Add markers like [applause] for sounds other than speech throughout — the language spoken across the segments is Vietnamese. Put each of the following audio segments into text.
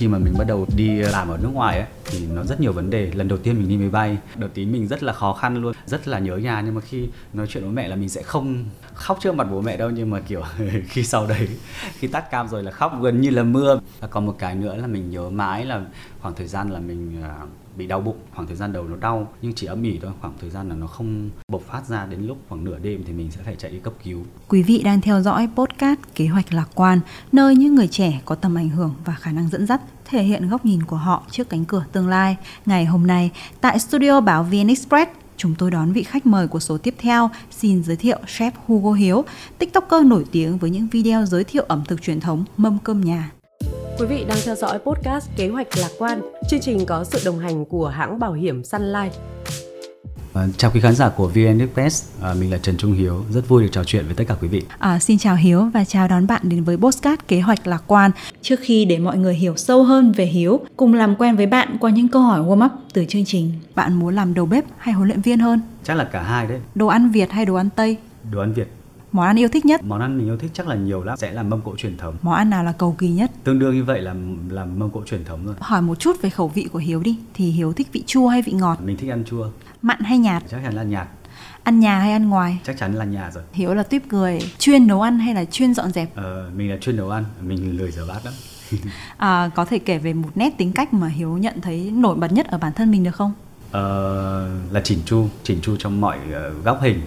khi mà mình bắt đầu đi làm ở nước ngoài ấy thì nó rất nhiều vấn đề. Lần đầu tiên mình đi máy bay đợt tí mình rất là khó khăn luôn rất là nhớ nhà. Nhưng mà khi nói chuyện với mẹ là mình sẽ không khóc trước mặt bố mẹ đâu. Nhưng mà kiểu [laughs] khi sau đấy khi tắt cam rồi là khóc gần như là mưa. Và còn một cái nữa là mình nhớ mãi là khoảng thời gian là mình à, bị đau bụng khoảng thời gian đầu nó đau nhưng chỉ âm ỉ thôi. Khoảng thời gian là nó không bộc phát ra. Đến lúc khoảng nửa đêm thì mình sẽ phải chạy đi cấp cứu. Quý vị đang theo dõi podcast Kế hoạch lạc quan, nơi những người trẻ có tầm ảnh hưởng và khả năng dẫn dắt thể hiện góc nhìn của họ trước cánh cửa tương lai. Ngày hôm nay, tại studio báo VN Express, chúng tôi đón vị khách mời của số tiếp theo xin giới thiệu chef Hugo Hiếu, tiktoker nổi tiếng với những video giới thiệu ẩm thực truyền thống mâm cơm nhà. Quý vị đang theo dõi podcast Kế hoạch lạc quan. Chương trình có sự đồng hành của hãng bảo hiểm Sun Life. À, chào quý khán giả của VN Express, à, mình là Trần Trung Hiếu, rất vui được trò chuyện với tất cả quý vị. À, xin chào Hiếu và chào đón bạn đến với Postcard Kế hoạch Lạc quan. Trước khi để mọi người hiểu sâu hơn về Hiếu, cùng làm quen với bạn qua những câu hỏi warm up từ chương trình. Bạn muốn làm đầu bếp hay huấn luyện viên hơn? Chắc là cả hai đấy, Đồ ăn Việt hay đồ ăn Tây? đồ ăn Việt. Món ăn yêu thích nhất? Món ăn mình yêu thích chắc là nhiều lắm, sẽ là mâm cỗ truyền thống. Món ăn nào là cầu kỳ nhất? Tương đương như vậy là là mâm cỗ truyền thống rồi. Hỏi một chút về khẩu vị của Hiếu đi. Thì Hiếu thích vị chua hay vị ngọt? Mình thích ăn chua, Mặn hay nhạt? chắc chắn là nhạt, Ăn nhà hay ăn ngoài? chắc chắn là nhà rồi. Hiếu là tuyếp người chuyên nấu ăn hay là chuyên dọn dẹp? Ờ, mình là chuyên nấu ăn, mình lười rửa bát lắm. [laughs] À, có thể kể về một nét tính cách mà Hiếu nhận thấy nổi bật nhất ở bản thân mình được không? Ờ, là chỉnh chu, chỉnh chu trong mọi ờ, góc hình.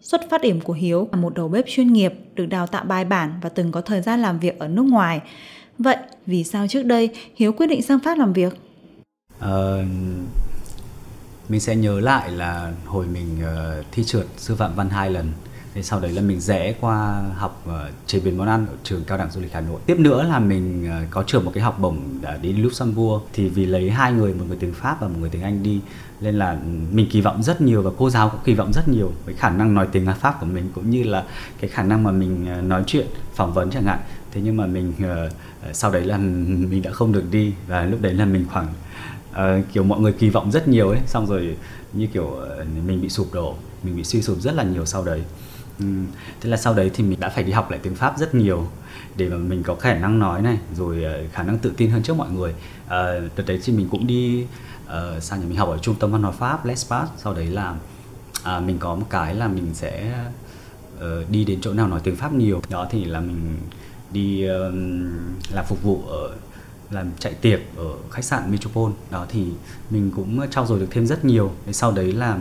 Xuất phát điểm của Hiếu là một đầu bếp chuyên nghiệp, được đào tạo bài bản và từng có thời gian làm việc ở nước ngoài. Vậy, vì sao trước đây Hiếu quyết định sang Pháp làm việc? Uh, mình sẽ nhớ lại là hồi mình uh, thi trượt sư phạm văn hai lần thế sau đấy là mình rẽ qua học uh, chế biến món ăn ở trường cao đẳng du lịch Hà Nội. Tiếp nữa là mình uh, có trường một cái học bổng đã đi Luxembourg thì vì lấy hai người một người tiếng Pháp và một người tiếng Anh đi nên là mình kỳ vọng rất nhiều và cô giáo cũng kỳ vọng rất nhiều với khả năng nói tiếng Pháp của mình cũng như là cái khả năng mà mình nói chuyện phỏng vấn chẳng hạn. Thế nhưng mà mình uh, sau đấy là [laughs] mình đã không được đi và lúc đấy là mình khoảng Ờ, kiểu mọi người kỳ vọng rất nhiều ấy. Xong rồi như kiểu ờ, mình bị sụp đổ mình bị suy sụp rất là nhiều sau đấy. Thế là sau đấy thì mình đã phải đi học lại tiếng pháp rất nhiều để mà mình có khả năng nói này rồi ờ, khả năng tự tin hơn trước mọi người. À, đợt đấy thì mình cũng đi uh, sang nhà mình học ở trung tâm văn hóa pháp Lespas sau đấy là à, mình có một cái là mình sẽ uh, đi đến chỗ nào nói tiếng pháp nhiều. Đó thì là mình đi uh, làm phục vụ ở làm chạy tiệc ở khách sạn Metropole. Đó thì mình cũng trau dồi được thêm rất nhiều. Sau đấy là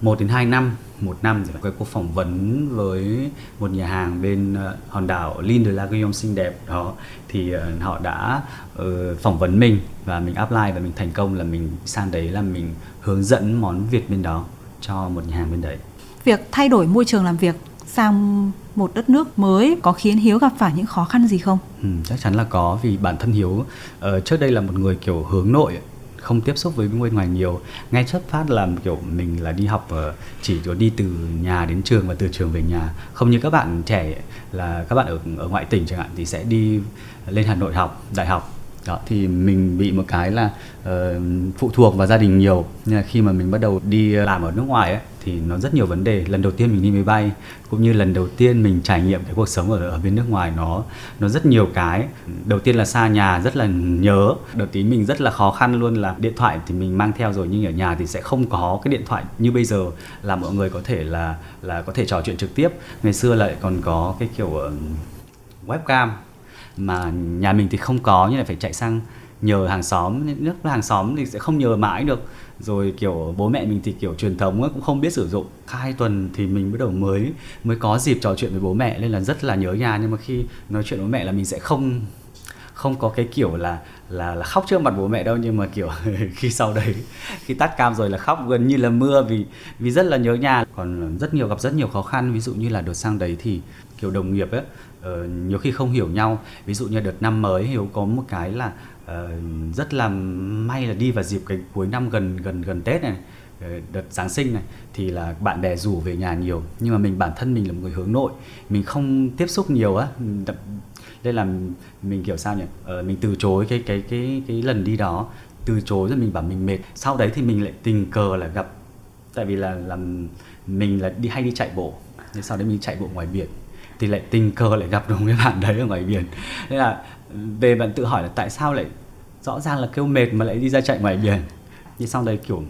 một đến 2 năm một năm rồi cái cuộc phỏng vấn với một nhà hàng bên ờ, hòn đảo L'Île de la Guillaume xinh đẹp đó thì ờ, họ đã uh, phỏng vấn mình và mình apply và mình thành công là mình sang đấy là mình hướng dẫn món Việt bên đó cho một nhà hàng bên đấy. Việc thay đổi môi trường làm việc sang một đất nước mới có khiến Hiếu gặp phải những khó khăn gì không? Ừ, chắc chắn là có vì bản thân Hiếu uh, trước đây là một người kiểu hướng nội không tiếp xúc với bên ngoài nhiều. Ngay xuất phát là kiểu mình là đi học ờ, chỉ có đi từ nhà đến trường và từ trường về nhà. Không như các bạn trẻ là các bạn ở ở ngoại tỉnh chẳng hạn thì sẽ đi lên Hà Nội học đại học đó thì mình bị một cái là uh, phụ thuộc vào gia đình nhiều. Nên là khi mà mình bắt đầu đi làm ở nước ngoài ấy, thì nó rất nhiều vấn đề. Lần đầu tiên mình đi máy bay cũng như lần đầu tiên mình trải nghiệm cái cuộc sống ở ở bên nước ngoài nó nó rất nhiều cái. Đầu tiên là xa nhà rất là nhớ. Đầu tí mình rất là khó khăn luôn là điện thoại thì mình mang theo rồi nhưng ở nhà thì sẽ không có cái điện thoại như bây giờ là mọi người có thể là là có thể trò chuyện trực tiếp. Ngày xưa lại còn có cái kiểu ờ, webcam mà nhà mình thì không có nhưng lại phải chạy sang nhờ hàng xóm. Nước hàng xóm thì sẽ không nhờ mãi được. Rồi kiểu bố mẹ mình thì kiểu truyền thống ấy, cũng không biết sử dụng. Hai tuần thì mình bắt đầu mới mới có dịp trò chuyện với bố mẹ nên là rất là nhớ nhà. Nhưng mà khi nói chuyện với mẹ là mình sẽ không không có cái kiểu là là là khóc trước mặt bố mẹ đâu. Nhưng mà kiểu [laughs] khi sau đấy khi tắt cam rồi là khóc gần như là mưa vì vì rất là nhớ nhà. Còn rất nhiều gặp rất nhiều khó khăn. Ví dụ như là đợt sang đấy thì kiểu đồng nghiệp ấy uh, nhiều khi không hiểu nhau. Ví dụ như đợt năm mới hiếu có một cái là uh, rất là may là đi vào dịp cái cuối năm gần gần gần tết này ờ, đợt giáng sinh này thì là bạn bè rủ về nhà nhiều. Nhưng mà mình bản thân mình là một người hướng nội mình không tiếp xúc nhiều á nên là mình kiểu sao nhỉ? Ờ, mình từ chối cái cái cái cái lần đi đó từ chối rồi mình bảo mình mệt. Sau đấy thì mình lại tình cờ là gặp tại vì là làm mình là đi hay đi chạy bộ. Nên sau đấy mình chạy bộ ngoài biển thì lại tình cờ lại gặp được cái bạn đấy ở ngoài biển. Thế là về bạn tự hỏi là tại sao lại rõ ràng là kêu mệt mà lại đi ra chạy ngoài biển? Nhưng sau đấy kiểu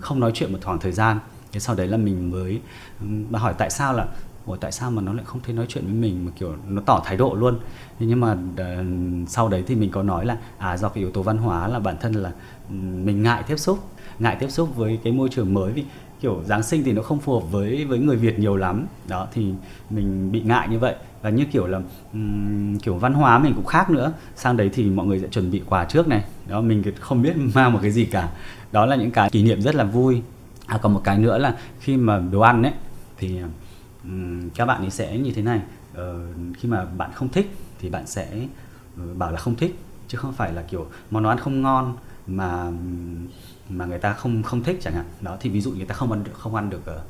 không nói chuyện một khoảng thời gian. Thế sau đấy là mình mới bà hỏi tại sao là Ủa tại sao mà nó lại không thấy nói chuyện với mình mà kiểu nó tỏ thái độ luôn? Nhưng mà uh, sau đấy thì mình có nói là à do cái yếu tố văn hóa là bản thân là mình ngại tiếp xúc ngại tiếp xúc với cái môi trường mới vì kiểu Giáng sinh thì nó không phù hợp với với người Việt nhiều lắm. Đó thì mình bị ngại như vậy. Và như kiểu là um, kiểu văn hóa mình cũng khác nữa. Sang đấy thì mọi người sẽ chuẩn bị quà trước này. Đó mình không biết [laughs] mang một cái gì cả. Đó là những cái kỷ niệm rất là vui. À còn một cái nữa là khi mà đồ ăn ấy thì um, các bạn ấy sẽ như thế này. Uh, khi mà bạn không thích thì bạn sẽ uh, bảo là không thích chứ không phải là kiểu món ăn không ngon mà mà người ta không không thích chẳng hạn. Đó, thì ví dụ người ta không ăn được, không ăn được ờ,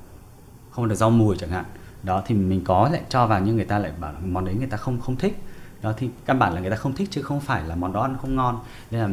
không ăn được rau mùi chẳng hạn. Đó, thì mình có lại cho vào nhưng người ta lại bảo món đấy người ta không không thích. Đó, thì căn bản là người ta không thích chứ không phải là món đó ăn không ngon. Nên là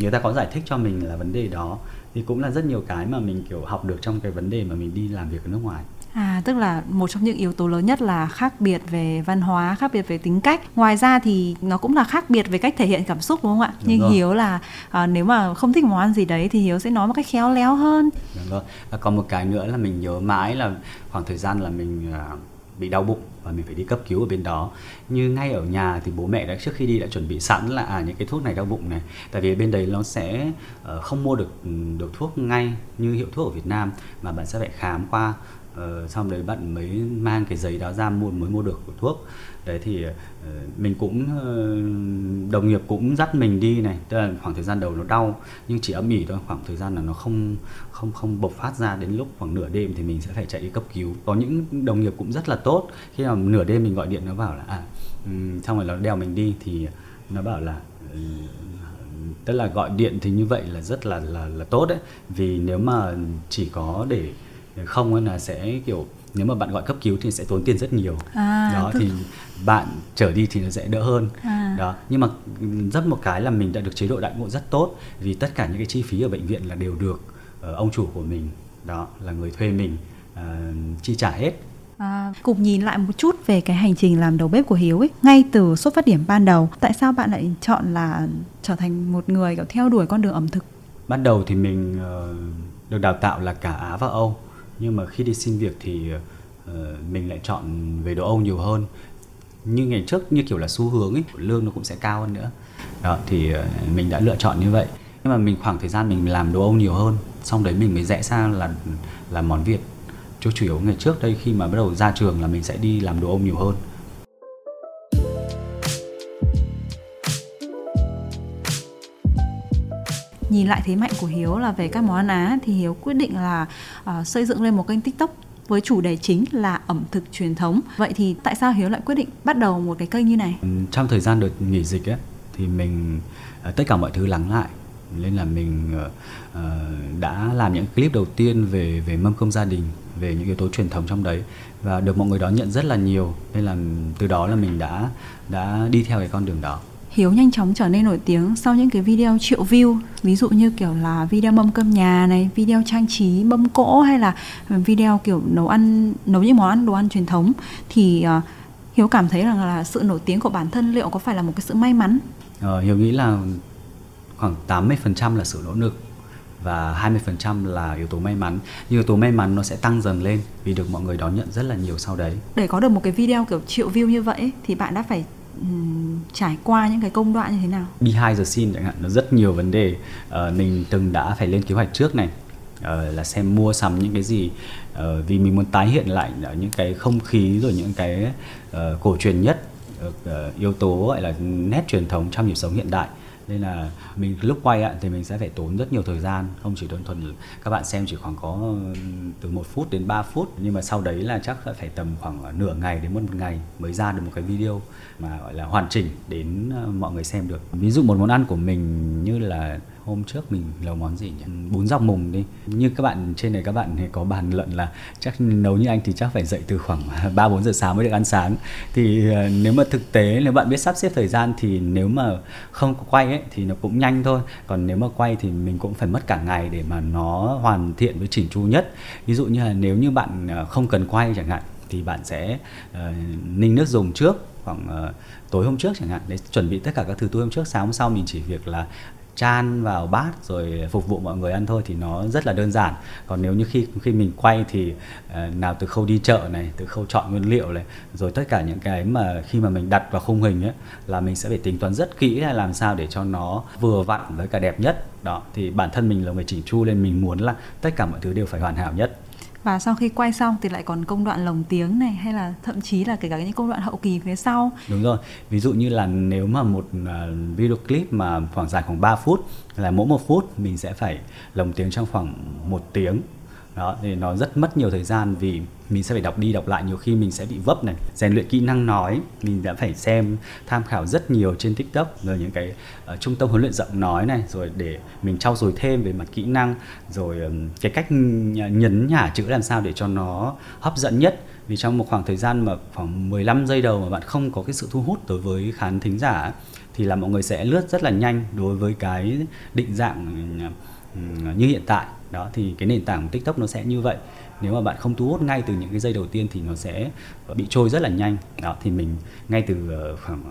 người ta có giải thích cho mình là vấn đề đó. Thì cũng là rất nhiều cái mà mình, kiểu, học được trong cái vấn đề mà mình đi làm việc ở nước ngoài. À, tức là một trong những yếu tố lớn nhất là khác biệt về văn hóa, khác biệt về tính cách. Ngoài ra thì nó cũng là khác biệt về cách thể hiện cảm xúc đúng không ạ? Đúng Như rồi. Hiếu là à, nếu mà không thích món ăn gì đấy thì Hiếu sẽ nói một cách khéo léo hơn. Đúng rồi. Và còn một cái nữa là mình nhớ mãi là khoảng thời gian là mình à, bị đau bụng và mình phải đi cấp cứu ở bên đó. Như ngay ở nhà thì bố mẹ đã trước khi đi đã chuẩn bị sẵn là à những cái thuốc này đau bụng này. Tại vì bên đấy nó sẽ uh, không mua được ừ, được thuốc ngay như hiệu thuốc ở Việt Nam mà bạn sẽ phải khám qua uh, xong đấy bạn mới mang cái giấy đó ra mua mới mua được của thuốc. Đấy thì uh, mình cũng uh, đồng nghiệp cũng dắt mình đi này tức là khoảng thời gian đầu nó đau nhưng chỉ âm ỉ thôi khoảng thời gian là nó không không không bộc phát ra đến lúc khoảng nửa đêm thì mình sẽ phải chạy đi cấp cứu. Có những đồng nghiệp cũng rất là tốt khi nào nửa đêm mình gọi điện nó bảo là à um, xong rồi nó đèo mình đi. Thì nó bảo là uh, tức là gọi điện thì như vậy là rất là là là tốt đấy. Vì nếu mà chỉ có để không là sẽ kiểu nếu mà bạn gọi cấp cứu thì sẽ tốn tiền rất nhiều. À, đó tức... thì bạn trở đi thì nó sẽ đỡ hơn. À. đó nhưng mà rất một cái là mình đã được chế độ đại ngộ rất tốt vì tất cả những cái chi phí ở bệnh viện là đều được uh, ông chủ của mình đó là người thuê mình uh, chi trả hết À, cùng nhìn lại một chút về cái hành trình làm đầu bếp của Hiếu ấy ngay từ xuất phát điểm ban đầu tại sao bạn lại chọn là trở thành một người kiểu theo đuổi con đường ẩm thực? Ban đầu thì mình uh, được đào tạo là cả Á và Âu nhưng mà khi đi xin việc thì uh, mình lại chọn về đồ Âu nhiều hơn. Như ngày trước như kiểu là xu hướng ấy lương nó cũng sẽ cao hơn nữa. Đó thì uh, mình đã lựa chọn như vậy. Nhưng mà mình khoảng thời gian mình làm đồ Âu nhiều hơn xong đấy mình mới rẽ sang là là món Việt chứ chủ yếu ngày trước đây khi mà bắt đầu ra trường là mình sẽ đi làm đồ Âu nhiều hơn nhìn lại thế mạnh của Hiếu là về các món ăn Á thì Hiếu quyết định là uh, xây dựng lên một kênh TikTok với chủ đề chính là ẩm thực truyền thống. Vậy thì tại sao Hiếu lại quyết định bắt đầu một cái kênh như này? Trong thời gian đợt nghỉ dịch ấy thì mình uh, tất cả mọi thứ lắng lại nên là mình uh, đã làm những clip đầu tiên về về mâm cơm gia đình về những yếu tố truyền thống trong đấy. Và được mọi người đón nhận rất là nhiều. Nên là từ đó là mình đã đã đi theo cái con đường đó. Hiếu nhanh chóng trở nên nổi tiếng sau những cái video triệu view. Ví dụ như kiểu là video mâm cơm nhà này video trang trí mâm cỗ hay là video kiểu nấu ăn nấu những món ăn đồ ăn truyền thống. Thì uh, Hiếu cảm thấy rằng là sự nổi tiếng của bản thân liệu có phải là một cái sự may mắn? Ờ, Hiếu nghĩ là khoảng 80% là sự nỗ lực và 20% là yếu tố may mắn. Nhưng yếu tố may mắn nó sẽ tăng dần lên vì được mọi người đón nhận rất là nhiều sau đấy. Để có được một cái video kiểu triệu view như vậy thì bạn đã phải um, trải qua những cái công đoạn như thế nào? Behind the scene chẳng hạn nó rất nhiều vấn đề uh, mình từng đã phải lên kế hoạch trước này uh, là xem mua sắm những cái gì uh, vì mình muốn tái hiện lại những cái không khí rồi những cái uh, cổ truyền nhất uh, yếu tố gọi là nét truyền thống trong nhịp sống hiện đại nên là mình lúc quay ạ, thì mình sẽ phải tốn rất nhiều thời gian, không chỉ đơn thuần các bạn xem chỉ khoảng có từ một phút đến 3 phút. Nhưng mà sau đấy là chắc phải tầm khoảng ờ, nửa ngày đến một ngày mới ra được một cái video mà, gọi là, hoàn chỉnh đến ờ, mọi người xem được. Ví dụ một món ăn của mình như là hôm trước mình nấu món gì nhỉ? Bún dọc mùng đi. Như các bạn trên này các bạn có bàn luận là chắc nấu như anh thì chắc phải dậy từ khoảng [laughs] ba bốn giờ sáng mới được ăn sáng. Thì ờ, nếu mà thực tế nếu bạn biết sắp xếp thời gian thì nếu mà không quay ấy thì nó cũng nhanh thôi. Còn nếu mà quay thì mình cũng phải mất cả ngày để mà nó hoàn thiện với chỉnh chu nhất. Ví dụ như là nếu như bạn ờ, không cần quay chẳng hạn thì bạn sẽ uh, ninh nước dùng trước khoảng uh, tối hôm trước chẳng hạn. Để chuẩn bị tất cả các thứ tối hôm trước sáng hôm sau mình chỉ việc là chan vào bát rồi phục vụ mọi người ăn thôi thì nó rất là đơn giản. Còn nếu như khi khi mình quay thì uh, nào từ khâu đi chợ này từ khâu chọn nguyên liệu này rồi tất cả những cái mà khi mà mình đặt vào khung hình ấy là mình sẽ phải tính toán rất kỹ là làm sao để cho nó vừa vặn với cả đẹp nhất. Đó thì bản thân mình là người chỉnh chu nên mình muốn là tất cả mọi thứ đều phải hoàn hảo nhất và sau khi quay xong thì lại còn công đoạn lồng tiếng này, hay là thậm chí là kể cả những công đoạn hậu kỳ phía sau. Đúng rồi. Ví dụ như là nếu mà một à, video clip mà khoảng dài khoảng 3 phút, là mỗi một phút mình sẽ phải lồng tiếng trong khoảng một tiếng. Đó, thì nó rất mất nhiều thời gian vì mình sẽ phải đọc đi đọc lại nhiều khi mình sẽ bị vấp này rèn luyện kỹ năng nói mình đã phải xem tham khảo rất nhiều trên tiktok rồi những cái uh, trung tâm huấn luyện giọng nói này rồi để mình trau dồi thêm về mặt kỹ năng rồi um, cái cách nhấn nhả chữ làm sao để cho nó hấp dẫn nhất. Vì trong một khoảng thời gian mà khoảng 15 giây đầu mà bạn không có cái sự thu hút đối với khán thính giả thì là mọi người sẽ lướt rất là nhanh đối với cái định dạng như hiện tại. Đó thì cái nền tảng tiktok nó sẽ như vậy nếu mà bạn không thu hút ngay từ những cái giây đầu tiên thì nó sẽ bị trôi rất là nhanh. Đó thì mình ngay từ ờ, khoảng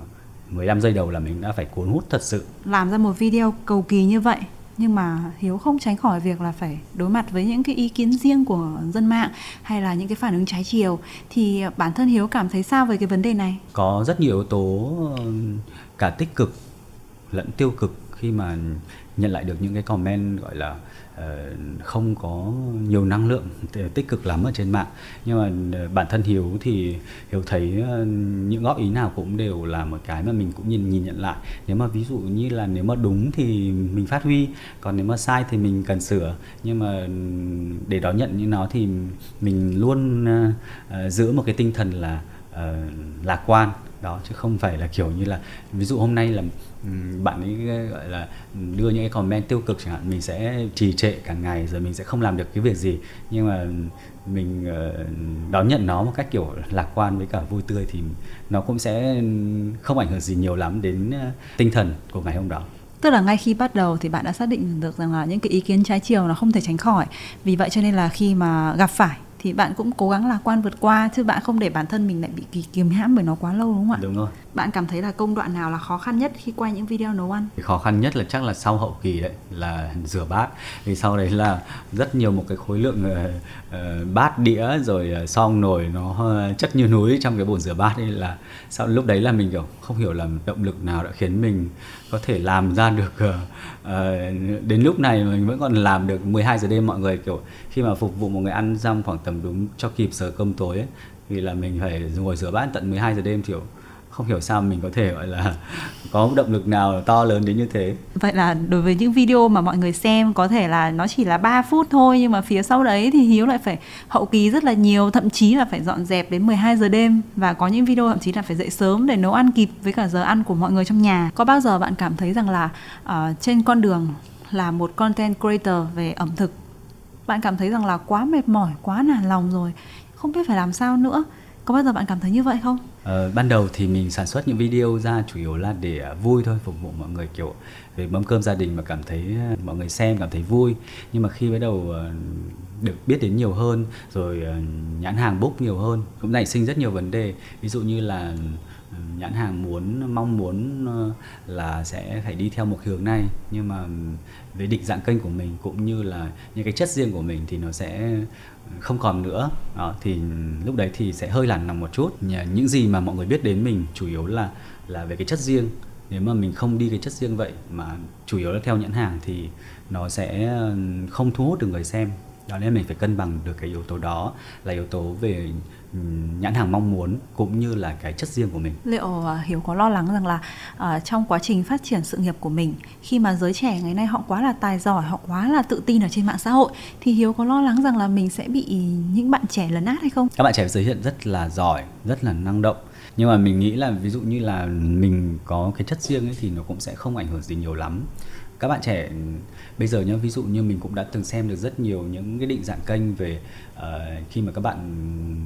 15 giây đầu là mình đã phải cuốn hút thật sự. Làm ra một video cầu kỳ như vậy nhưng mà hiếu không tránh khỏi việc là phải đối mặt với những cái ý kiến riêng của dân mạng hay là những cái phản ứng trái chiều thì bản thân hiếu cảm thấy sao về cái vấn đề này? Có rất nhiều yếu tố cả tích cực lẫn tiêu cực khi mà nhận lại được những cái comment gọi là Ờ, không có nhiều năng lượng tích cực lắm ở trên mạng. Nhưng mà ờ, bản thân hiếu thì hiếu thấy ờ, những góp ý nào cũng đều là một cái mà mình cũng nhìn nhìn nhận lại. Nếu mà ví dụ như là nếu mà đúng thì mình phát huy còn nếu mà sai thì mình cần sửa. Nhưng mà ừ, để đón nhận như nó thì mình luôn giữ một cái tinh thần là uh, lạc quan đó, chứ không phải là kiểu như là, ví dụ hôm nay là bạn ấy ờ, gọi là, đưa những cái comment tiêu cực chẳng hạn, mình sẽ trì trệ cả ngày rồi mình sẽ không làm được cái việc gì. Nhưng mà mình ờ, đón nhận nó một cách kiểu lạc quan với cả vui tươi thì nó cũng sẽ không ảnh hưởng gì nhiều lắm đến ờ, tinh thần của ngày hôm đó. Tức là ngay khi bắt đầu thì bạn đã xác định được rằng là những cái ý kiến trái chiều nó không thể tránh khỏi. Vì vậy cho nên là khi mà gặp phải thì bạn cũng cố gắng lạc quan vượt qua chứ bạn không để bản thân mình lại bị kỳ kìm hãm bởi nó quá lâu đúng không ạ? Đúng rồi. Bạn cảm thấy là công đoạn nào là khó khăn nhất khi quay những video nấu ăn? Thì khó khăn nhất là chắc là sau hậu kỳ đấy là rửa bát. Vì sau đấy là rất nhiều một cái khối lượng uh, uh, bát đĩa rồi uh, xong nồi nó chất như núi trong cái bồn rửa bát ấy là sau lúc đấy là mình kiểu không hiểu là động lực nào đã khiến mình có thể làm ra được uh, uh, đến lúc này mình vẫn còn làm được 12 giờ đêm mọi người kiểu khi mà phục vụ một người ăn xong khoảng tầm đúng cho kịp giờ cơm tối ấy, vì là mình phải ngồi rửa bát tận 12 giờ đêm kiểu không hiểu sao mình có thể gọi là có động lực nào to lớn đến như thế. Vậy là đối với những video mà mọi người xem có thể là nó chỉ là 3 phút thôi nhưng mà phía sau đấy thì hiếu lại phải hậu kỳ rất là nhiều thậm chí là phải dọn dẹp đến 12 giờ đêm. Và có những video thậm chí là phải dậy sớm để nấu ăn kịp với cả giờ ăn của mọi người trong nhà. Có bao giờ bạn cảm thấy rằng là uh, trên con đường là một content creator về ẩm thực bạn cảm thấy rằng là quá mệt mỏi quá nản lòng rồi không biết phải làm sao nữa. Có bao giờ bạn cảm thấy như vậy không? Ờ, ban đầu thì mình sản xuất những video ra chủ yếu là để à, vui thôi phục vụ mọi người kiểu về mâm cơm gia đình mà cảm thấy à, mọi người xem cảm thấy vui. Nhưng mà khi bắt đầu ờ, được biết đến nhiều hơn rồi ờ, nhãn hàng bốc nhiều hơn cũng nảy sinh rất nhiều vấn đề. Ví dụ như là nhãn hàng muốn mong muốn ờ, là sẽ phải đi theo một hướng này. Nhưng mà về định dạng kênh của mình cũng như là những cái chất riêng của mình thì nó sẽ không còn nữa. Đó, thì lúc đấy thì sẽ hơi lằn lòng một chút. Những gì mà mọi người biết đến mình chủ yếu là là về cái chất riêng. Nếu mà mình không đi cái chất riêng vậy mà chủ yếu là theo nhãn hàng thì nó sẽ không thu hút được người xem đó nên mình phải cân bằng được cái yếu tố đó là yếu tố về nhãn hàng mong muốn cũng như là cái chất riêng của mình. Liệu uh, hiếu có lo lắng rằng là uh, trong quá trình phát triển sự nghiệp của mình khi mà giới trẻ ngày nay họ quá là tài giỏi họ quá là tự tin ở trên mạng xã hội thì hiếu có lo lắng rằng là mình sẽ bị những bạn trẻ lấn át hay không? Các bạn trẻ giới hiện rất là giỏi rất là năng động. Nhưng mà mình nghĩ là ví dụ như là mình có cái chất riêng ấy thì nó cũng sẽ không ảnh hưởng gì nhiều lắm các bạn trẻ ừ, bây giờ nhá ví dụ như mình cũng đã từng xem được rất nhiều những cái định dạng kênh về uh, khi mà các bạn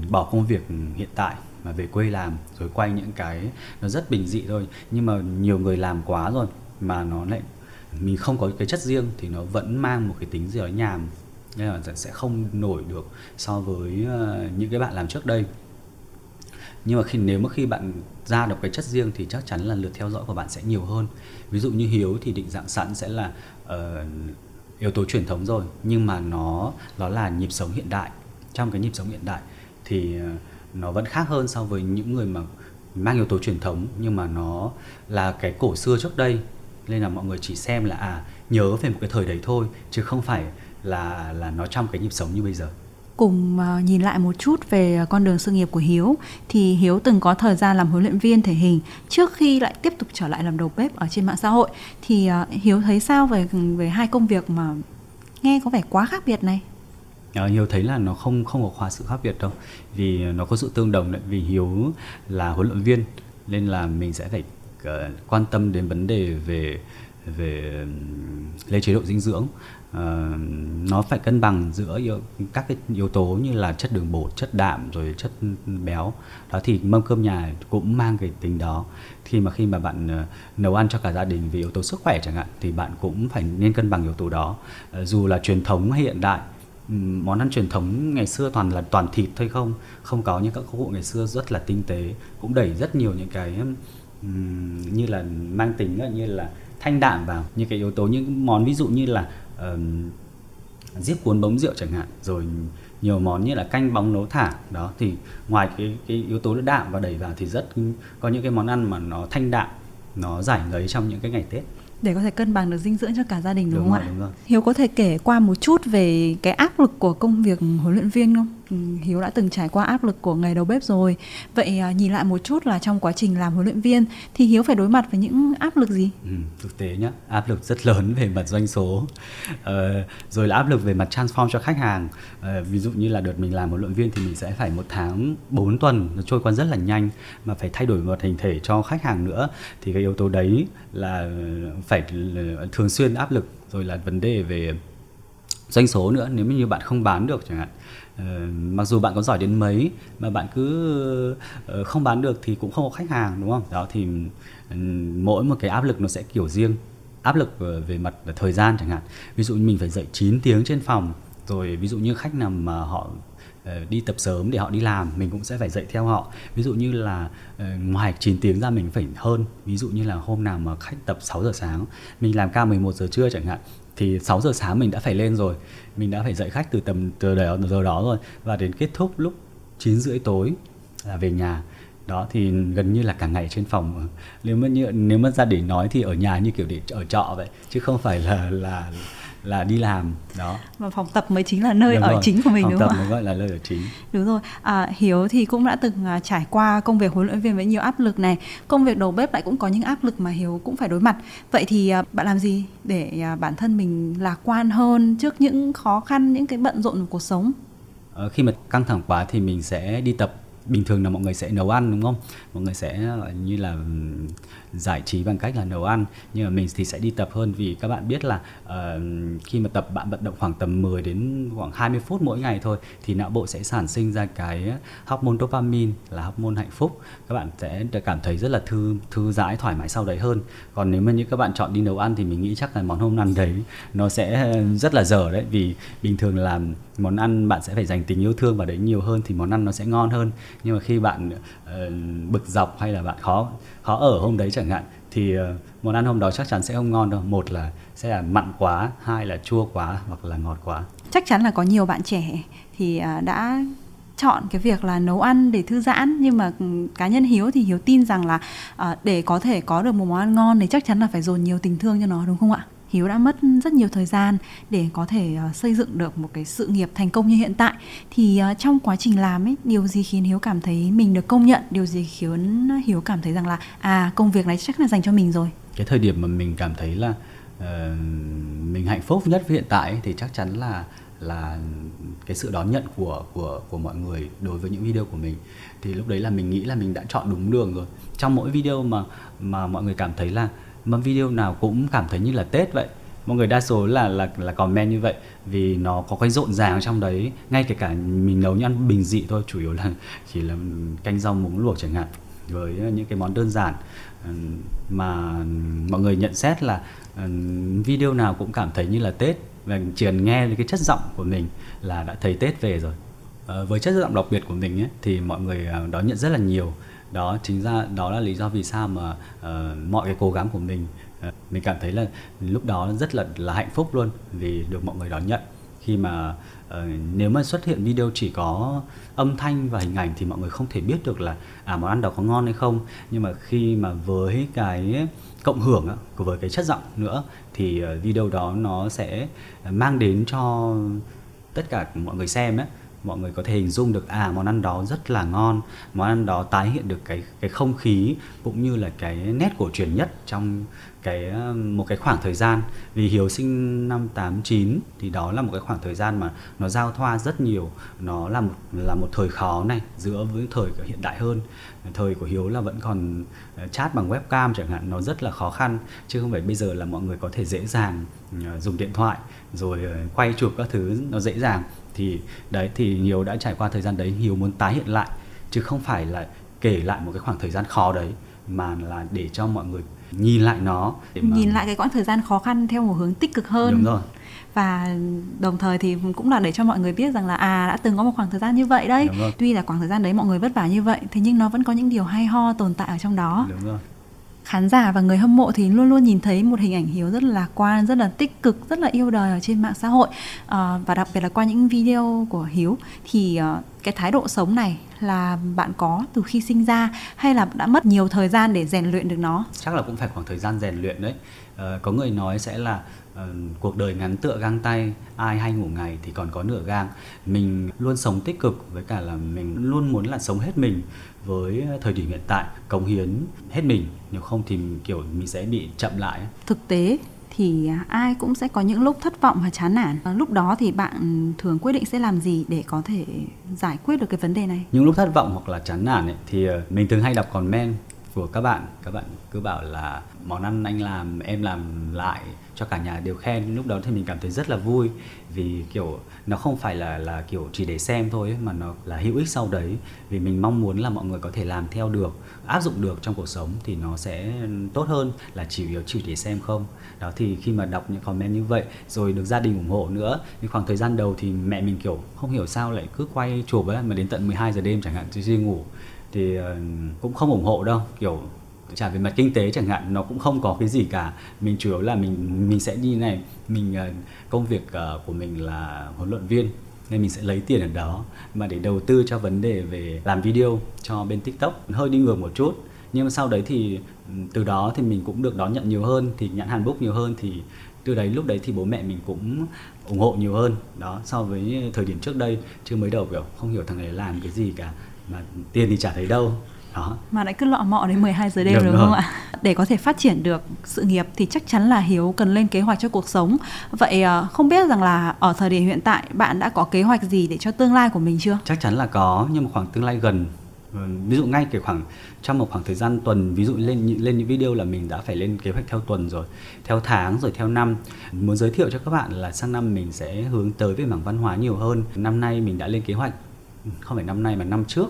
bỏ công việc hiện tại mà về quê làm rồi quay những cái nó rất bình dị thôi. Nhưng mà nhiều người làm quá rồi mà nó lại mình không có cái chất riêng thì nó vẫn mang một cái tính gì đó nhàm. Nên là sẽ không nổi được so với uh, những cái bạn làm trước đây nhưng mà khi nếu mà khi bạn ra được cái chất riêng thì chắc chắn là lượt theo dõi của bạn sẽ nhiều hơn. Ví dụ như hiếu thì định dạng sẵn sẽ là uh, yếu tố truyền thống rồi nhưng mà nó nó là nhịp sống hiện đại. Trong cái nhịp sống hiện đại thì ờ, nó vẫn khác hơn so với những người mà mang yếu tố truyền thống nhưng mà nó là cái cổ xưa trước đây. Nên là mọi người chỉ xem là à nhớ về một cái thời đấy thôi chứ không phải là là nó trong cái nhịp sống như bây giờ cùng à, nhìn lại một chút về con đường sự nghiệp của Hiếu, thì Hiếu từng có thời gian làm huấn luyện viên thể hình trước khi lại tiếp tục trở lại làm đầu bếp ở trên mạng xã hội. Thì à, Hiếu thấy sao về về hai công việc mà nghe có vẻ quá khác biệt này? Ờ, Hiếu thấy là nó không không có quá sự khác biệt đâu, vì nó có sự tương đồng đấy. Vì Hiếu là huấn luyện viên, nên là mình sẽ phải ờ, quan tâm đến vấn đề về về lấy chế độ dinh dưỡng uh, nó phải cân bằng giữa yếu, các cái yếu tố như là chất đường bột chất đạm rồi chất béo. Đó thì mâm cơm nhà cũng mang cái tính đó. Khi mà khi mà bạn uh, nấu ăn cho cả gia đình vì yếu tố sức khỏe chẳng hạn thì bạn cũng phải nên cân bằng yếu tố đó. Uh, dù là truyền thống hay hiện đại món ăn truyền thống ngày xưa toàn là toàn thịt thôi không? Không có những các cụ ngày xưa rất là tinh tế cũng đẩy rất nhiều những cái um, như là mang tính như là thanh đạm vào. Như cái yếu tố những món ví dụ như là uh, diếp cuốn bống rượu chẳng hạn rồi nhiều món như là canh bóng nấu thả đó thì ngoài cái cái yếu tố đạm và đẩy vào thì rất có những cái món ăn mà nó thanh đạm nó giải ngấy trong những cái ngày tết để có thể cân bằng được dinh dưỡng cho cả gia đình đúng, đúng không rồi, ạ? Đúng rồi. Hiếu có thể kể qua một chút về cái áp lực của công việc huấn luyện viên không? Ừ, Hiếu đã từng trải qua áp lực của nghề đầu bếp rồi. Vậy à, nhìn lại một chút là trong quá trình làm huấn luyện viên thì Hiếu phải đối mặt với những áp lực gì? Ừ, thực tế nhá, áp lực rất lớn về mặt doanh số, ờ, rồi là áp lực về mặt transform cho khách hàng. Ờ, ví dụ như là đợt mình làm huấn luyện viên thì mình sẽ phải một tháng 4 tuần nó trôi qua rất là nhanh mà phải thay đổi một hình thể cho khách hàng nữa thì cái yếu tố đấy là ờ, phải ờ, thường xuyên áp lực rồi là vấn đề về doanh số nữa nếu như bạn không bán được chẳng hạn Ờ, mặc dù bạn có giỏi đến mấy, mà bạn cứ ờ, không bán được thì cũng không có khách hàng, đúng không? Đó, thì ừ, mỗi một cái áp lực nó sẽ kiểu riêng. Áp lực ờ, về mặt thời gian chẳng hạn. Ví dụ như mình phải dậy 9 tiếng trên phòng, rồi ví dụ như khách nào mà họ đi tập sớm để họ đi làm, mình cũng sẽ phải dậy theo họ. Ví dụ như là ngoài 9 tiếng ra mình phải hơn. Ví dụ như là hôm nào mà khách tập 6 giờ sáng, mình làm ca 11 giờ trưa chẳng hạn thì 6 giờ sáng mình đã phải lên rồi. Mình đã phải dậy khách từ tầm từ giờ giờ đó rồi. Và đến kết thúc lúc 9 rưỡi tối là về nhà. Đó, thì gần như là cả ngày trên phòng. Nếu mà như, nếu mà ra để nói thì ở nhà như kiểu để ở trọ vậy, chứ không phải là là là đi làm. Đó. Và phòng tập mới chính là nơi đúng ở rồi. chính của mình phòng đúng tập không mới gọi là nơi ở chính. Đúng rồi. À, hiếu thì cũng đã từng à, trải qua công việc huấn luyện viên với nhiều áp lực này. Công việc đầu bếp lại cũng có những áp lực mà hiếu cũng phải đối mặt. Vậy thì à, bạn làm gì để à, bản thân mình lạc quan hơn trước những khó khăn những cái bận rộn của cuộc sống? À, khi mà căng thẳng quá thì mình sẽ đi tập. Bình thường là mọi người sẽ nấu ăn đúng không? Mọi người sẽ như là giải trí bằng cách là nấu ăn nhưng mà mình thì sẽ đi tập hơn vì các bạn biết là uh, khi mà tập bạn vận động khoảng tầm 10 đến khoảng 20 phút mỗi ngày thôi thì não bộ sẽ sản sinh ra cái hormone dopamine là hormone hạnh phúc. Các bạn sẽ cảm thấy rất là thư thư giãn thoải mái sau đấy hơn. Còn nếu mà như các bạn chọn đi nấu ăn thì mình nghĩ chắc là món hôm ăn đấy nó sẽ ờ, rất là dở đấy. Vì bình thường là món ăn bạn sẽ phải dành tình yêu thương vào đấy nhiều hơn thì món ăn nó sẽ ngon hơn. Nhưng mà khi bạn uh, bực dọc hay là bạn khó khó ở hôm đấy chẳng hạn, thì ờ, món ăn hôm đó chắc chắn sẽ không ngon đâu. Một là sẽ là mặn quá, hai là chua quá hoặc là ngọt quá. Chắc chắn là có nhiều bạn trẻ thì à, đã chọn cái việc là nấu ăn để thư giãn. Nhưng mà ừ, cá nhân hiếu thì hiếu tin rằng là à, để có thể có được một món ăn ngon thì chắc chắn là phải dồn nhiều tình thương cho nó, đúng không ạ? Hiếu đã mất rất nhiều thời gian để có thể uh, xây dựng được một cái sự nghiệp thành công như hiện tại. Thì uh, trong quá trình làm ấy điều gì khiến Hiếu cảm thấy mình được công nhận? Điều gì khiến Hiếu cảm thấy rằng là à công việc này chắc là dành cho mình rồi? Cái thời điểm mà mình cảm thấy là uh, mình hạnh phúc nhất với hiện tại ấy, thì chắc chắn là là cái sự đón nhận của của của mọi người đối với những video của mình. Thì lúc đấy là mình nghĩ là mình đã chọn đúng đường rồi. Trong mỗi video mà mà mọi người cảm thấy là mà video nào cũng cảm thấy như là Tết vậy. Mọi người đa số là là là comment như vậy vì nó có cái rộn ràng trong đấy. Ngay kể cả mình nấu những ăn bình dị thôi chủ yếu là [laughs] chỉ là canh rau muống luộc chẳng hạn với những cái món đơn giản. Mà mọi người nhận xét là video nào cũng cảm thấy như là Tết. Và truyền nghe cái chất giọng của mình là đã thấy Tết về rồi. Ờ, với chất giọng đặc biệt của mình ấy, thì mọi người à, đón nhận rất là nhiều đó chính ra đó là lý do vì sao mà uh, mọi cái cố gắng của mình uh, mình cảm thấy là lúc đó rất là là hạnh phúc luôn vì được mọi người đón nhận. Khi mà uh, nếu mà xuất hiện video chỉ có âm thanh và hình ảnh thì mọi người không thể biết được là à món ăn đó có ngon hay không. Nhưng mà khi mà với cái cộng hưởng của với cái chất giọng nữa thì video đó nó sẽ mang đến cho tất cả mọi người xem ấy mọi người có thể hình dung được à món ăn đó rất là ngon. Món ăn đó tái hiện được cái cái không khí cũng như là cái nét cổ truyền nhất trong cái ờ, một cái khoảng thời gian. Vì Hiếu sinh năm 89 thì đó là một cái khoảng thời gian mà nó giao thoa rất nhiều. Nó là một là một thời khó này, giữa với thời hiện đại hơn. Thời của Hiếu là vẫn còn ờ, chat bằng webcam chẳng hạn, nó rất là khó khăn. Chứ không phải bây giờ là mọi người có thể dễ dàng ờ, dùng điện thoại, rồi quay chụp các thứ nó dễ dàng thì đấy thì Hiếu đã trải qua thời gian đấy. Hiếu muốn tái hiện lại chứ không phải là kể lại một cái khoảng thời gian khó đấy mà là để cho mọi người nhìn lại nó để mà... nhìn lại cái quãng thời gian khó khăn theo một hướng tích cực hơn. Đúng rồi. Và đồng thời thì cũng là để cho mọi người biết rằng là à đã từng có một khoảng thời gian như vậy đấy. Tuy là khoảng thời gian đấy mọi người vất vả như vậy thế nhưng nó vẫn có những điều hay ho tồn tại ở trong đó. Đúng rồi khán giả và người hâm mộ thì luôn luôn nhìn thấy một hình ảnh hiếu rất là lạc quan rất là tích cực rất là yêu đời ở trên mạng xã hội. À, và đặc biệt là qua những video của hiếu thì uh, cái thái độ sống này là bạn có từ khi sinh ra hay là đã mất nhiều thời gian để rèn luyện được nó? Chắc là cũng phải khoảng thời gian rèn luyện đấy. À, có người nói sẽ là uh, cuộc đời ngắn tựa gang tay ai hay ngủ ngày thì còn có nửa gang. Mình luôn sống tích cực với cả là mình luôn muốn là sống hết mình với thời điểm hiện tại cống hiến hết mình nếu không thì kiểu mình sẽ bị chậm lại. Thực tế thì ai cũng sẽ có những lúc thất vọng và chán nản. Lúc đó thì bạn thường quyết định sẽ làm gì để có thể giải quyết được cái vấn đề này? Những lúc thất vọng hoặc là chán nản ấy, thì ờ, mình thường hay đọc comment của các bạn. Các bạn cứ bảo là món ăn anh làm em làm lại cho cả nhà đều khen. Lúc đó thì mình cảm thấy rất là vui vì kiểu nó không phải là là kiểu chỉ để xem thôi ấy, mà nó là hữu ích sau đấy. Vì mình mong muốn là mọi người có thể làm theo được áp dụng được trong cuộc sống thì nó sẽ tốt hơn là chỉ yếu chỉ để xem không. Đó thì khi mà đọc những comment như vậy rồi được gia đình ủng hộ nữa thì khoảng thời gian đầu thì mẹ mình kiểu không hiểu sao lại cứ quay chụp ấy mà đến tận 12 giờ đêm chẳng hạn chứ đi ngủ thì ờ, cũng không ủng hộ đâu. Kiểu trả về mặt kinh tế chẳng hạn, nó cũng không có cái gì cả. Mình chủ yếu là mình mình sẽ đi này, mình ờ, công việc ờ, của mình là huấn luyện viên, nên mình sẽ lấy tiền ở đó. Mà để đầu tư cho vấn đề về làm video cho bên tiktok, hơi đi ngược một chút. Nhưng mà sau đấy thì ừ, từ đó thì mình cũng được đón nhận nhiều hơn, thì nhận hàn book nhiều hơn, thì từ đấy, lúc đấy thì bố mẹ mình cũng ủng hộ nhiều hơn. Đó, so với thời điểm trước đây chưa mới đầu kiểu không hiểu thằng này làm cái gì cả mà tiền thì chả thấy đâu. Đó. mà lại cứ lọ mọ đến 12 giờ đêm đúng, đúng không ạ? Để có thể phát triển được sự nghiệp thì chắc chắn là hiếu cần lên kế hoạch cho cuộc sống. Vậy ờ, không biết rằng là ở thời điểm hiện tại bạn đã có kế hoạch gì để cho tương lai của mình chưa? Chắc chắn là có nhưng mà khoảng tương lai gần. Ờ, ví dụ ngay cái khoảng trong một khoảng thời gian tuần ví dụ lên lên những video là mình đã phải lên kế hoạch theo tuần rồi theo tháng rồi theo năm. Muốn giới thiệu cho các bạn là sang năm mình sẽ hướng tới về mảng văn hóa nhiều hơn. Năm nay mình đã lên kế hoạch không phải năm nay mà năm trước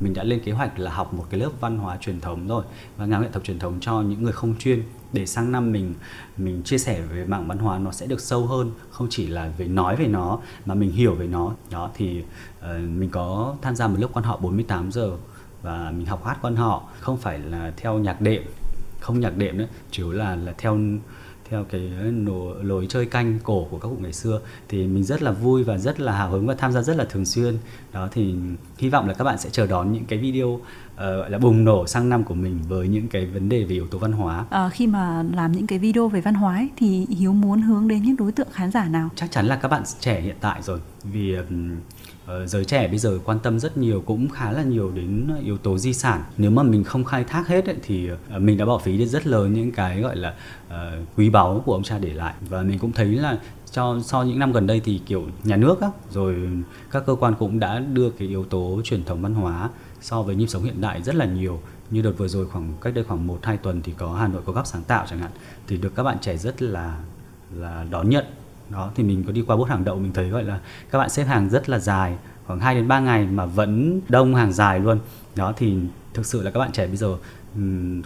mình đã lên kế hoạch là học một cái lớp văn hóa truyền thống rồi và ngành nghệ thuật truyền thống cho những người không chuyên. Để sang năm mình mình chia sẻ về mạng văn hóa nó sẽ được sâu hơn không chỉ là về nói về nó mà mình hiểu về nó. Đó thì uh, mình có tham gia một lớp quan họ 48 giờ và mình học hát quan họ. Không phải là theo nhạc đệm không nhạc đệm nữa chủ là là theo theo cái lối chơi canh cổ của các cụ ngày xưa thì mình rất là vui và rất là hào hứng và tham gia rất là thường xuyên. Đó thì hy vọng là các bạn sẽ chờ đón những cái video uh, gọi là bùng nổ sang năm của mình với những cái vấn đề về yếu tố văn hóa. À, khi mà làm những cái video về văn hóa ấy, thì hiếu muốn hướng đến những đối tượng khán giả nào? Chắc chắn là các bạn trẻ hiện tại rồi. Vì um, Ờ, giới trẻ bây giờ quan tâm rất nhiều cũng khá là nhiều đến yếu tố di sản. Nếu mà mình không khai thác hết ấy, thì ờ, mình đã bỏ phí đi rất lớn những cái gọi là uh, quý báu của ông cha để lại. Và mình cũng thấy là cho sau những năm gần đây thì kiểu nhà nước á, rồi các cơ quan cũng đã đưa cái yếu tố truyền thống văn hóa so với nhịp sống hiện đại rất là nhiều. Như đợt vừa rồi khoảng cách đây khoảng một hai tuần thì có Hà Nội có góc sáng tạo chẳng hạn thì được các bạn trẻ rất là là đón nhận đó, thì mình có đi qua bốt hàng đậu, mình thấy gọi là các bạn xếp hàng rất là dài, khoảng 2 đến 3 ngày mà vẫn đông hàng dài luôn. Đó, thì thực sự là các bạn trẻ bây giờ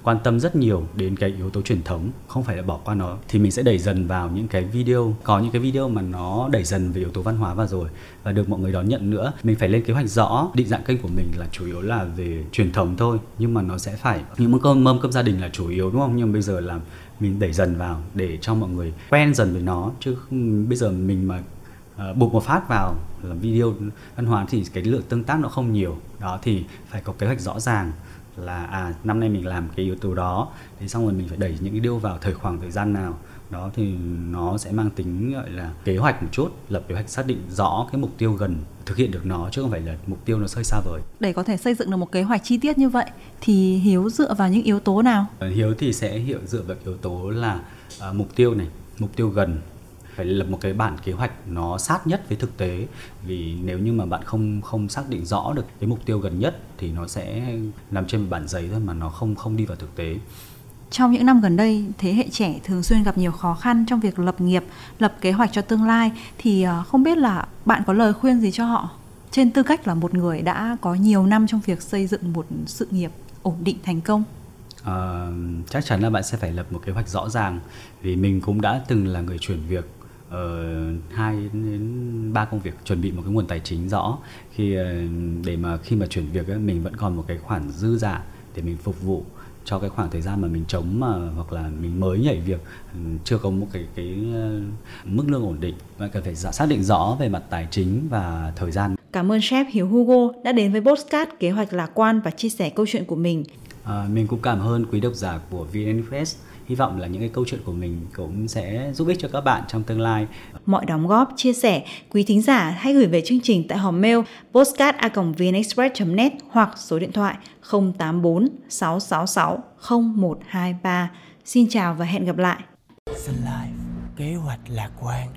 quan tâm rất nhiều đến cái yếu tố truyền thống, không phải là bỏ qua nó. Thì mình sẽ đẩy dần vào những cái video, có những cái video mà nó đẩy dần về yếu tố văn hóa vào rồi và được mọi người đón nhận nữa. Mình phải lên kế hoạch rõ, định dạng kênh của mình là chủ yếu là về truyền thống thôi, nhưng mà nó sẽ phải, những mâm cơm mâm cơm gia đình là chủ yếu, đúng không? Nhưng bây giờ làm mình đẩy dần vào để cho mọi người quen dần với nó. Chứ bây giờ mình mà ờ, uh, buộc một phát vào làm video văn hóa thì cái lượng tương tác nó không nhiều. Đó thì phải có kế hoạch rõ ràng là à năm nay mình làm cái yếu tố đó. Thì xong rồi mình phải đẩy những cái điều vào thời khoảng thời gian nào đó thì nó sẽ mang tính gọi là kế hoạch một chút lập kế hoạch xác định rõ cái mục tiêu gần thực hiện được nó chứ không phải là mục tiêu nó hơi xa vời. Để có thể xây dựng được một kế hoạch chi tiết như vậy thì hiếu dựa vào những yếu tố nào? Ờ, hiếu thì sẽ hiểu dựa vào yếu tố là uh, mục tiêu này mục tiêu gần. Phải lập một cái bản kế hoạch nó sát nhất với thực tế. Vì nếu như mà bạn không không xác định rõ được cái mục tiêu gần nhất thì nó sẽ nằm trên một bản giấy thôi mà nó không không đi vào thực tế trong những năm gần đây, thế hệ trẻ thường xuyên gặp nhiều khó khăn trong việc lập nghiệp, lập kế hoạch cho tương lai. Thì ờ, không biết là bạn có lời khuyên gì cho họ trên tư cách là một người đã có nhiều năm trong việc xây dựng một sự nghiệp ổn định thành công? À, chắc chắn là bạn sẽ phải lập một kế hoạch rõ ràng vì mình cũng đã từng là người chuyển việc ờ, hai uh, đến ba công việc chuẩn bị một cái nguồn tài chính rõ. Khi uh, để mà khi mà chuyển việc ấy, mình vẫn còn một cái khoản dư giả để mình phục vụ cho cái khoảng thời gian mà mình chống mà hoặc là mình mới nhảy việc ừ, chưa có một cái cái uh, mức lương ổn định và cần phải xác định rõ về mặt tài chính và thời gian. Cảm ơn chef Hiếu Hugo đã đến với Postcard kế hoạch lạc quan và chia sẻ câu chuyện của mình. À, mình cũng cảm ơn quý độc giả của VN Express hy vọng là những cái câu chuyện của mình cũng sẽ giúp ích cho các bạn trong tương lai. Mọi đóng góp chia sẻ quý thính giả hãy gửi về chương trình tại hòm mail postcard@vnexpress.net hoặc số điện thoại 084 666 0123 xin chào và hẹn gặp lại. Life kế hoạch lạc quan